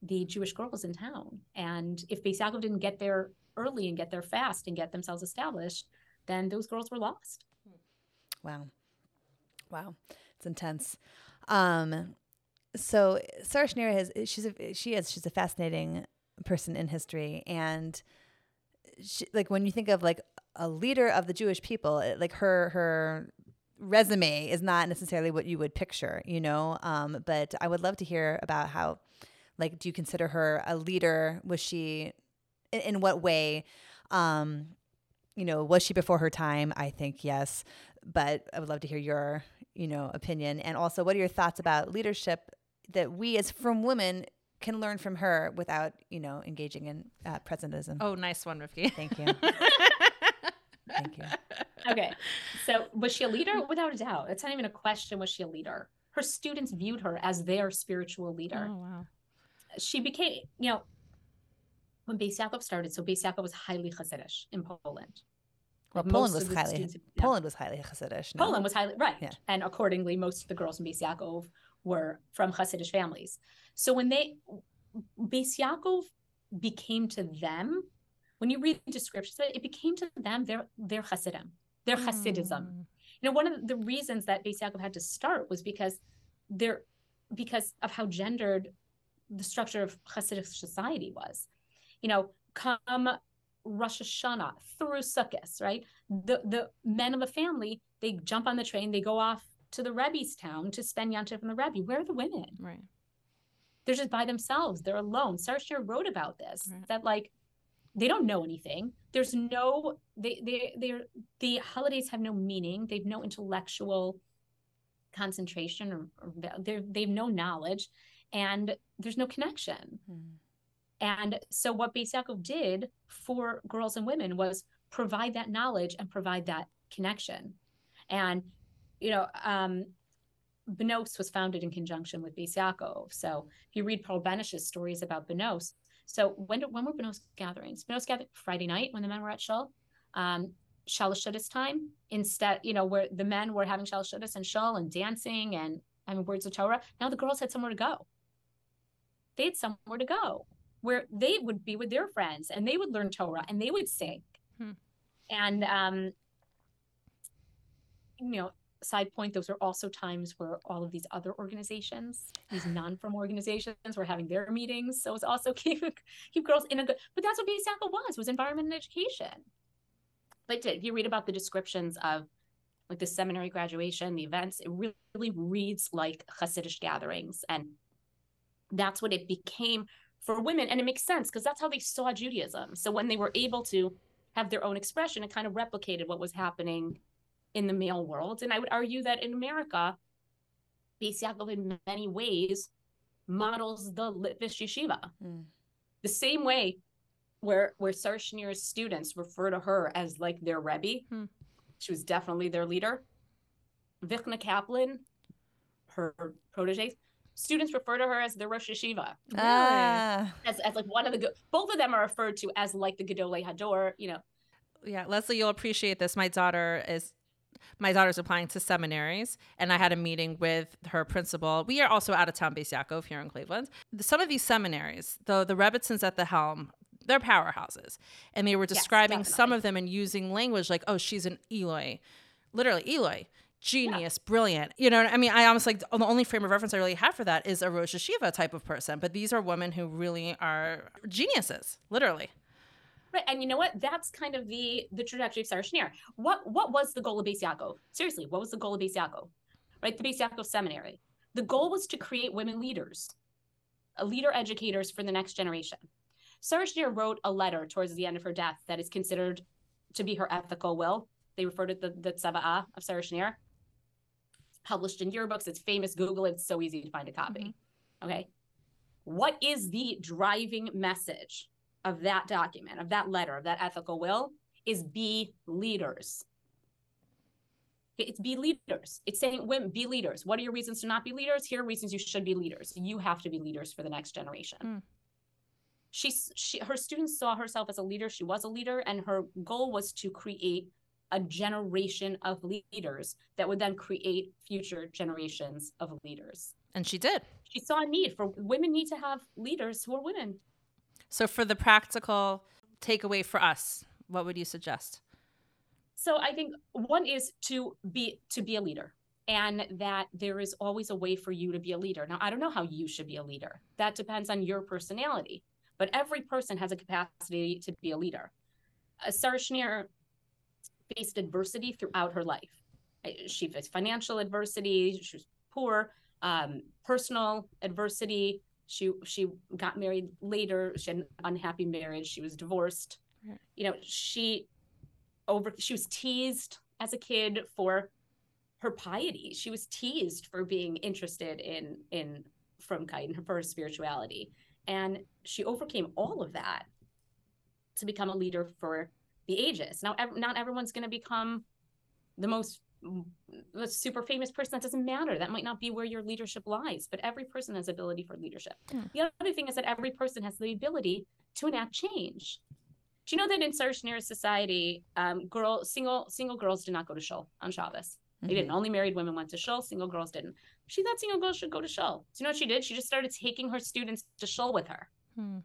the Jewish girls in town. And if Beis Yaakov didn't get there early and get there fast and get themselves established, then those girls were lost. Wow. Wow. It's intense. Um, so Sarah Schenirer has she's a she is she's a fascinating person in history, and she, like when you think of like a leader of the Jewish people, it, like her her resume is not necessarily what you would picture, you know. Um, but I would love to hear about how, like, do you consider her a leader? Was she, in, in what way? Um, you know, was she before her time? I think yes, but I would love to hear your, you know, opinion. And also, what are your thoughts about leadership that we, as frum women, can learn from her without, you know, engaging in uh, presentism? Oh, nice one, Rivki. Thank you. Thank you. Okay. So was she a leader? Without a doubt. It's not even a question. Was she a leader? Her students viewed her as their spiritual leader. Oh, wow. She became, you know, when Beis Yaakov started, so Beis Yaakov was highly Hasidic in Poland. Well, Like, Poland was highly students- yeah. Poland was highly Hasidic. no? Poland was highly right, Yeah. and accordingly, most of the girls in Beis Yaakov were from Hasidic families. So when they Beis Yaakov became to them, when you read the descriptions, of it it became to them their their Hasidim, their Hasidism. Mm. You know, one of the reasons that Beis Yaakov had to start was because they're because of how gendered the structure of Hasidic society was. You know, come Rosh Hashanah through Sukkot, right? The the men of a family they jump on the train, they go off to the Rebbe's town to spend Yantif in the Rebbe. Where are the women? Right. They're just by themselves. They're alone. Sarah Schenirer wrote about this Right. that like they don't know anything. There's no they they they're the holidays have no meaning. They've no intellectual concentration or, or they they've no knowledge and there's no connection. Hmm. And so what Beis Yaakov did for girls and women was provide that knowledge and provide that connection. And you know, um, Benos was founded in conjunction with Beis Yaakov. So if you read Pearl Benisch's stories about Benos, so when when were Benos gatherings? Benos gathered Friday night when the men were at Shul. Um, Shalashuddis time instead, you know, where the men were having Shalashuddis and Shul and dancing and I mean, words of Torah. Now the girls had somewhere to go. They had somewhere to go where they would be with their friends and they would learn Torah and they would sing. Hmm. And um, you know, side point, those are also times where all of these other organizations, these non-frum organizations, were having their meetings. So it's also keep keep girls in a good. But that's what Beis Yaakov was was environment and education. But if you read about the descriptions of like the seminary graduation, the events, it really, really reads like Hasidic gatherings, and that's what it became for women. And it makes sense because that's how they saw Judaism. So when they were able to have their own expression, it kind of replicated what was happening in the male world. And I would argue that in America, Beis Yaakov in many ways models the Litvish yeshiva. Mm. The same way where where Sarah Schenirer's students refer to her as like their Rebbe. Hmm. She was definitely their leader. Vichna Kaplan, her protege, students refer to her as the Rosh Yeshiva, Ah, as, as like one of the both of them are referred to as like the Gedolei Hador, you know. Yeah, Leslie, you'll appreciate this. My daughter is my daughter's applying to seminaries, and I had a meeting with her principal. We are also out of town, Beis Yaakov, here in Cleveland. Some of these seminaries, though the Rebbitzins at the helm, they're powerhouses, and they were describing some of them and using language like, "Oh, she's an iluy," literally iluy. Genius, brilliant. You know, what I mean, I almost like the only frame of reference I really have for that is a Rosh Yeshiva type of person. But these are women who really are geniuses, literally. Right, and you know what? That's kind of the the trajectory of Sarah Schenirer. What what was the goal of Beis Yaakov? Seriously, what was the goal of Beis Yaakov? Right, the Beis Yaakov Seminary. The goal was to create women leaders, uh, leader educators for the next generation. Sarah Schenirer wrote a letter towards the end of her death that is considered to be her ethical will. They refer to the the Tzava'ah of Sarah Schenirer. Published in yearbooks, it's famous. Google it; it's so easy to find a copy. Okay, what is the driving message of that document, of that letter, of that ethical will, is be leaders. It's be leaders. It's saying, women, be leaders. What are your reasons to not be leaders? Here are reasons you should be leaders. You have to be leaders for the next generation. Mm. She's she her students saw herself as a leader. She was a leader, and her goal was to create a generation of leaders that would then create future generations of leaders. And she did. She saw a need for women need to have leaders who are women. So, for the practical takeaway for us, what would you suggest? So I think one is to be to be a leader. and that there is always a way for you to be a leader. Now, I don't know how you should be a leader. That depends on your personality, but every person has a capacity to be a leader. Uh, Sarah Schenirer faced adversity throughout her life. She faced financial adversity, she was poor, um, personal adversity. She she got married later. She had an unhappy marriage. She was divorced. You know, she over she was teased as a kid for her piety. She was teased for being interested in in frumkeit and her spirituality. And she overcame all of that to become a leader for the ages. Now, ev- not everyone's going to become the most the super famous person. That doesn't matter. That might not be where your leadership lies, but every person has ability for leadership. Hmm. The other thing is that every person has the ability to enact change. Do you know that in Sarah Schenirer society, um, girl single single girls did not go to shul on Shabbos? They mm-hmm. didn't. Only married women went to shul. Single girls didn't. She thought single girls should go to shul. Do you know what she did? She just started taking her students to shul with her, hmm.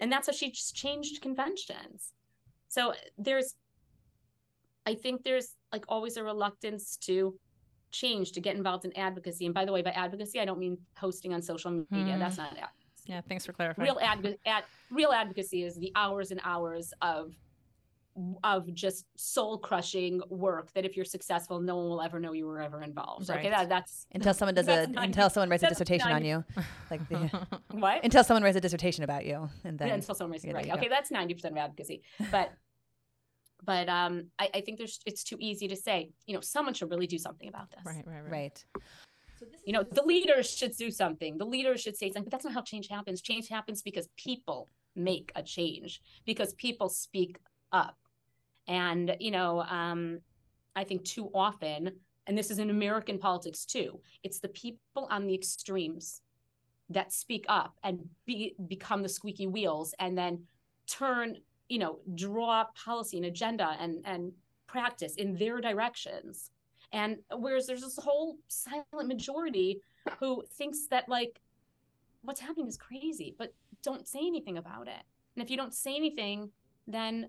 and that's how she just changed conventions. So there's, I think there's like always a reluctance to change to get involved in advocacy. And by the way, by advocacy, I don't mean posting on social media. Hmm. That's not advocacy. Yeah, thanks for clarifying. Real ad, ad, real advocacy is the hours and hours of of just soul crushing work that if you're successful, no one will ever know you were ever involved. Right. Okay, that, that's until someone does a until someone writes a dissertation on you, like the, what? Until someone writes a dissertation about you, and then yeah, until someone writes right. Okay, that's ninety percent of advocacy, but. But um, I, I think there's it's too easy to say. You know, someone should really do something about this. Right, right, right. right. So you know, the leaders should do something. The leaders should say something, but that's not how change happens. Change happens because people make a change, because people speak up. And, you know, um, I think too often, and this is in American politics too, it's the people on the extremes that speak up and be, become the squeaky wheels and then turn, you know, draw policy and agenda and, and practice in their directions. And whereas there's this whole silent majority who thinks that like what's happening is crazy, but don't say anything about it. And if you don't say anything, then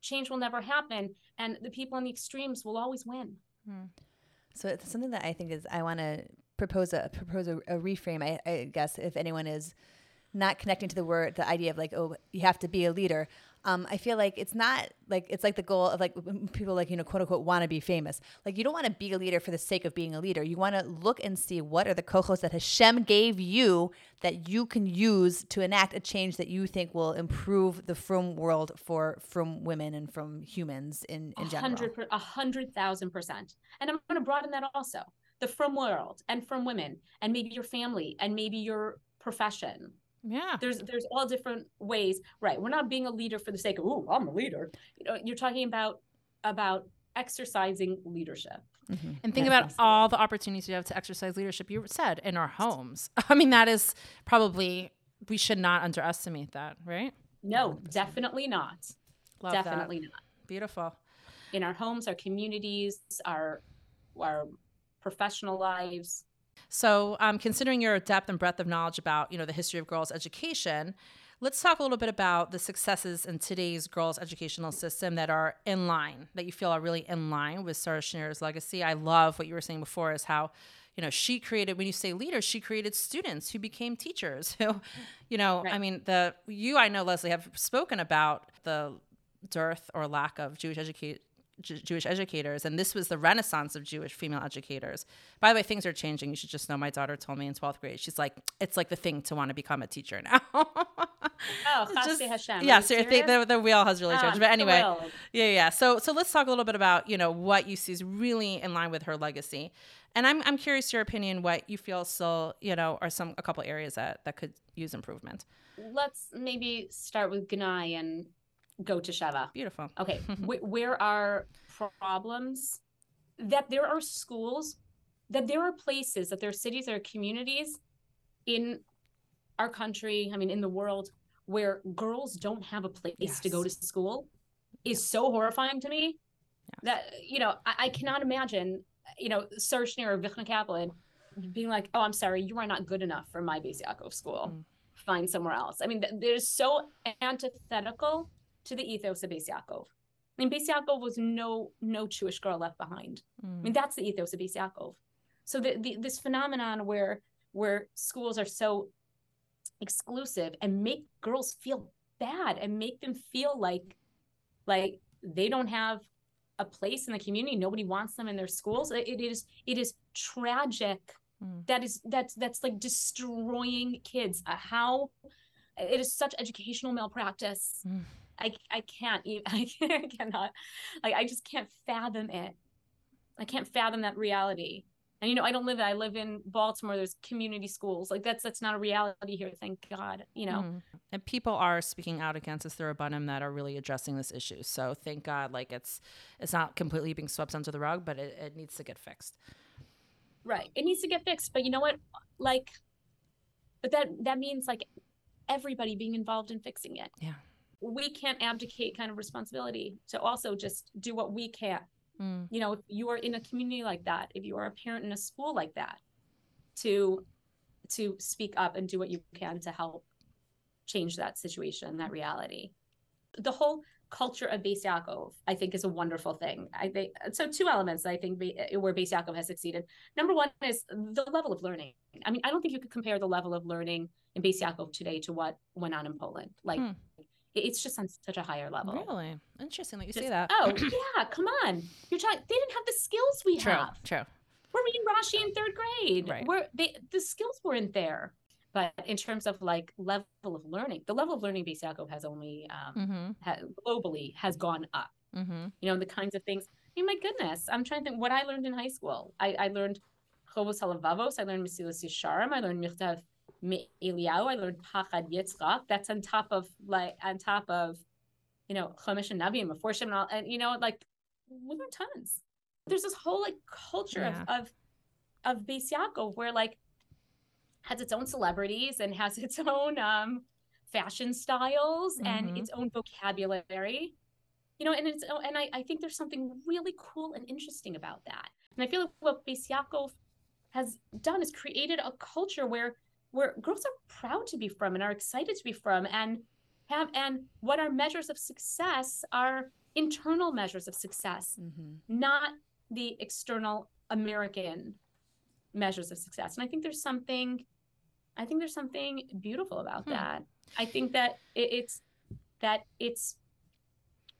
change will never happen and the people on the extremes will always win hmm. so it's something that i think is i want to propose a propose a, a reframe I, I, guess if anyone is not connecting to the word the idea of like oh you have to be a leader um, I feel like it's not like it's like the goal of like people like you know quote unquote want to be famous. Like you don't want to be a leader for the sake of being a leader. You want to look and see what are the kohos that Hashem gave you that you can use to enact a change that you think will improve the frum world for frum women and frum humans in in general. A hundred thousand percent. And I'm going to broaden that also the frum world and frum women and maybe your family and maybe your profession yeah. There's there's all different ways. Right. We're not being a leader for the sake of, oh, I'm a leader. You know, you're talking about about exercising leadership. Mm-hmm. And think about all the opportunities you have to exercise leadership. You said in our homes. I mean, that is probably we should not underestimate that, right? No, definitely not. Love definitely that. not. Beautiful. In our homes, our communities, our our professional lives, so, um, considering your depth and breadth of knowledge about you know the history of girls' education, let's talk a little bit about the successes in today's girls' educational system that are in line, that you feel are really in line with Sarah Schenirer's legacy. I love what you were saying before is how you know she created when you say leaders she created students who became teachers who you know right. i mean the you i know leslie have spoken about the dearth or lack of jewish educate Jewish educators, and this was the renaissance of Jewish female educators. By the way, things are changing. You should just know. My daughter told me in twelfth grade. She's like, it's like the thing to want to become a teacher now. oh, just, Hashem. Yeah, so the, the wheel has really ah, changed. But anyway, yeah, yeah. So, so let's talk a little bit about you know what you see is really in line with her legacy, and I'm I'm curious your opinion. What you feel still you know are some a couple areas that that could use improvement. Let's maybe start with Gnai and go to Sheva. Beautiful. Okay. where are problems? That there are schools, that there are places, that there are cities, there are communities in our country, I mean, in the world, where girls don't have a place yes. to go to school is so horrifying to me that, you know, I, I, cannot imagine, you know, Serge or Vichna Kaplan being like, oh, I'm sorry, you are not good enough for my Beis Yaakov school. Mm. Find somewhere else. I mean, they're so antithetical to the ethos of Beis Yaakov. I mean, Beis Yaakov was no no Jewish girl left behind. I mean, that's the ethos of Beis Yaakov. So the, the, this phenomenon where where schools are so exclusive and make girls feel bad and make them feel like like they don't have a place in the community nobody wants them in their schools it, it is it is tragic Mm. that is that's that's like destroying kids uh, how it is such educational malpractice Mm. I i can't even i I cannot like i just can't fathom it i can't fathom that reality and you know i don't live i live in baltimore there's community schools like that's that's not a reality here thank god you know Mm. And people are speaking out against this the Rabbanim that are really addressing this issue. So thank God, like it's it's not completely being swept under the rug, but it, it needs to get fixed. right it needs to get fixed but you know what like but that that means like everybody being involved in fixing it Yeah. We can't abdicate kind of responsibility to also just do what we can Mm. you know if you are in a community like that if you are a parent in a school like that to to speak up and do what you can to help change that situation that reality the whole culture of Beis Yaakov, I think, is a wonderful thing. I think so. Two elements I think where Beis Yaakov has succeeded. Number one is the level of learning. I mean, I don't think you could compare the level of learning in Beis Yaakov today to what went on in Poland. Like, Hmm. It- it's just on such a higher level. Really interesting that you Just- say that. Oh yeah, come on. You're talking. They didn't have the skills we true, have. true. We're reading Rashi in third grade. Right. We're they the skills weren't there. But in terms of like level of learning, the level of learning Beis Yaakov has only um, Mm-hmm. ha- globally has gone up. Mm-hmm. You know, the kinds of things. I mean, my goodness, I'm trying to think what I learned in high school. I, I learned Chovos Halavavos. I learned Mesilas Yesharim. I learned Michtav Eliyahu. I learned Pachad Yitzchak. That's on top of like on top of, you know, Chumash and Navi and Meforshim and all. And you know, like we learned tons. There's this whole like culture Yeah. of of of Beis Yaakov where like has its own celebrities and has its own um fashion styles and Mhm. its own vocabulary you know and it's and I, I think there's something really cool and interesting about that and i feel like what Beis Yaakov has done is created a culture where where girls are proud to be frum and are excited to be frum and have and what are measures of success are internal measures of success Mm-hmm. not the external American measures of success. And I think there's something, I think there's something beautiful about Hmm. that. I think that it, it's that it's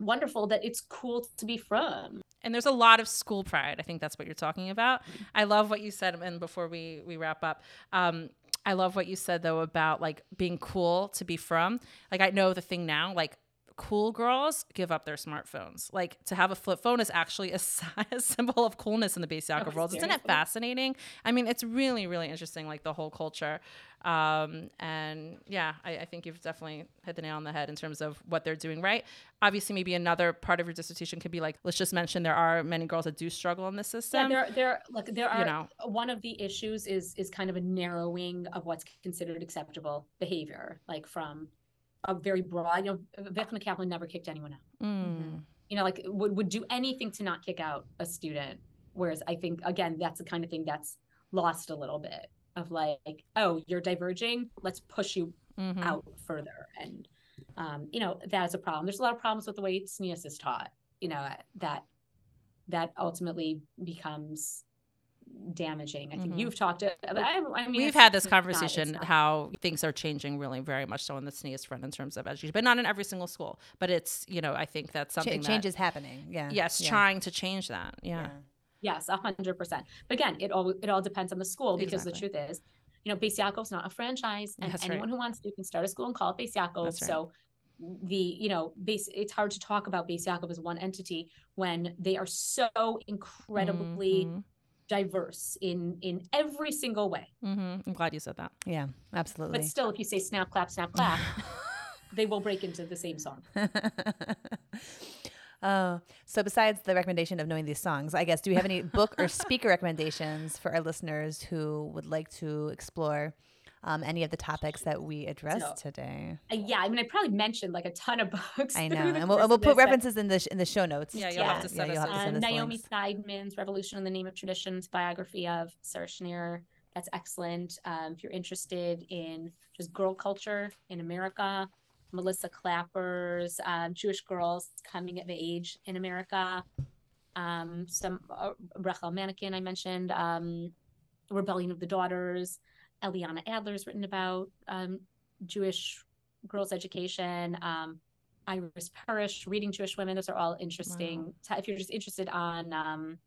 wonderful that it's cool to be frum. and there's a lot of school pride. I think that's what you're talking about. I love what you said, and before we we wrap up, um, I love what you said though about like being cool to be frum. Like I know the thing now, like cool girls give up their smartphones. Like to have a flip phone is actually a, a symbol of coolness in the Yaakov Oh, world. Isn't it fascinating? I mean, it's really really interesting, like the whole culture. Um, and yeah, I, I think you've definitely hit the nail on the head in terms of what they're doing right. Obviously, maybe another part of your dissertation could be like, let's just mention there are many girls that do struggle in this Yeah, system. there, there, look, there are. you know, One of the issues is is kind of a narrowing of what's considered acceptable behavior, like from a very broad. You know, Vichna Kaplan never kicked anyone out. Mm. you know, like would, would do anything to not kick out a student. Whereas I think again, that's the kind of thing that's lost a little bit of like, oh, you're diverging, let's push you Mhm. out further. And um, you know, that is a problem. There's a lot of problems with the way SNEAS is taught, you know, that that ultimately becomes damaging. I think Mhm. you've talked to I, I mean We've had this it's not- conversation not. how things are changing really very much so on the SNES front in terms of education, but not in every single school. But it's, you know, I think that's something Ch- that, change is happening. Yeah. yes, yeah. trying to change that. Yeah. Yeah. Yes, a hundred percent. But again, it all it all depends on the school because Exactly. the truth is, you know, Beis Yaakov's not a franchise, and That's right. anyone who wants to can start a school and call it Beis Yaakov. Right. So the you know, base it's hard to talk about Beis Yaakov as one entity when they are so incredibly Mhm. Diverse in in every single way. Mhm. I'm glad you said that. Yeah, absolutely. But still, if you say snap clap snap clap, they will break into the same song. Oh, so besides the recommendation of knowing these songs, I guess, do we have any book or speaker recommendations for our listeners who would like to explore um, any of the topics that we addressed So- today? Uh, yeah, I mean, I probably mentioned like a ton of books. I know, and we'll, we'll put this, but- references in the sh- in the show notes. Yeah, you'll Yeah. have to Yeah, send you'll us have to send Uh, Naomi links. Seidman's Revolution in the Name of Traditions biography of Sarah Schenirer. That's excellent. Um, if you're interested in just girl culture in America, Melissa Klapper's uh, Jewish Girls Coming of Age in America. Um, some uh, Rachel Manekin I mentioned, um, Rebellion of the Daughters. Eliyana Adler's written about um, Jewish girls' education. Um, Iris Parush, Reading Jewish Women. Those are all interesting. Wow. If you're just interested on um,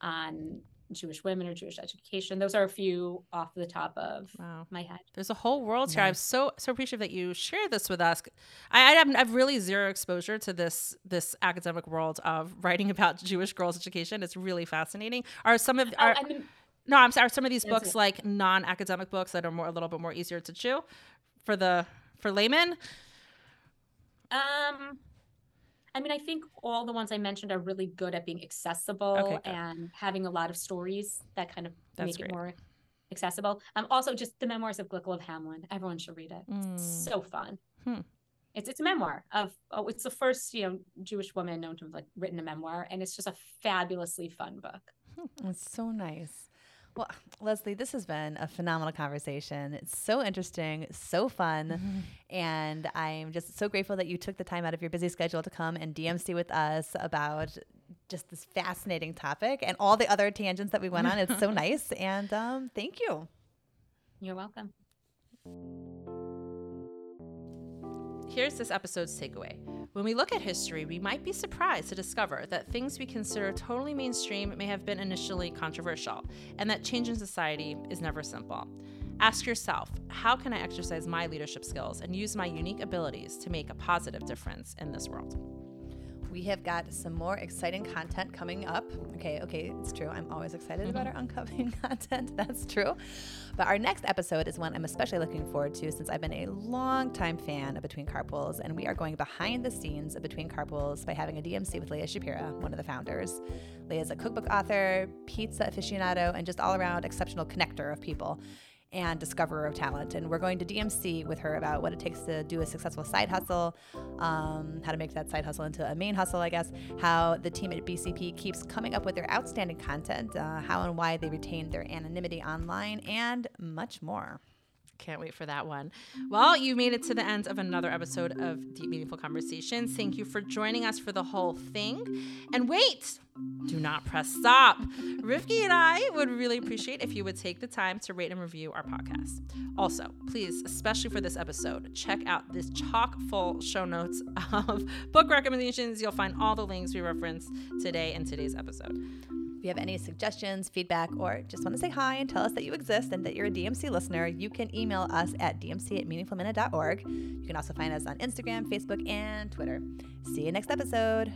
on Jewish women or Jewish education. Those are a few off the top of wow. my head. There's a whole world here. I'm so so appreciative that you share this with us. I, I have, I have really zero exposure to this this academic world of writing about Jewish girls' education. It's really fascinating. Are some of oh, are, mean, no, I'm sorry. Are some of these books like non-academic books that are more a little bit more easier to chew for the for laymen? Um, I mean, I think all the ones I mentioned are really good at being accessible okay, and having a lot of stories that kind of That's make great. it more accessible. Um, also just the memoirs of Glickle of Hameln. Everyone should read it. Mm. It's so fun. Hmm. It's it's a memoir of oh, it's the first you know Jewish woman known to have like written a memoir, and it's just a fabulously fun book. Hmm. It's so nice. Well, Leslie, this has been a phenomenal conversation. It's so interesting, so fun. Mm-hmm. And I'm just so grateful that you took the time out of your busy schedule to come and DMC with us about just this fascinating topic and all the other tangents that we went on. It's so nice. And um, thank you. You're welcome. Here's this episode's takeaway. When we look at history, we might be surprised to discover that things we consider totally mainstream may have been initially controversial, and that change in society is never simple. Ask yourself how can I exercise my leadership skills and use my unique abilities to make a positive difference in this world? We have got some more exciting content coming up. Okay, okay, it's true. I'm always excited mm-hmm. about our oncoming content. That's true. But our next episode is one I'm especially looking forward to since I've been a long time fan of Between Carpools, and we are going behind the scenes of Between Carpools by having a DMC with Leah Shapira, one of the founders. Leah is a cookbook author, pizza aficionado, and just all around exceptional connector of people and discoverer of talent. And we're going to DMC with her about what it takes to do a successful side hustle, um, how to make that side hustle into a main hustle, I guess, how the team at BCP keeps coming up with their outstanding content, uh, how and why they retain their anonymity online, and much more. Can't wait for that one. Well, you made it to the end of another episode of Deep Meaningful Conversations. Thank you for joining us for the whole thing. And wait, do not press stop. Rivki and I would really appreciate if you would take the time to rate and review our podcast. Also, please, especially for this episode, check out this chock full show notes of book recommendations. You'll find all the links we referenced today in today's episode. If you have any suggestions, feedback, or just want to say hi and tell us that you exist and that you're a DMC listener, you can email us at dmc at meaningfulminute.org. You can also find us on Instagram, Facebook, and Twitter. See you next episode.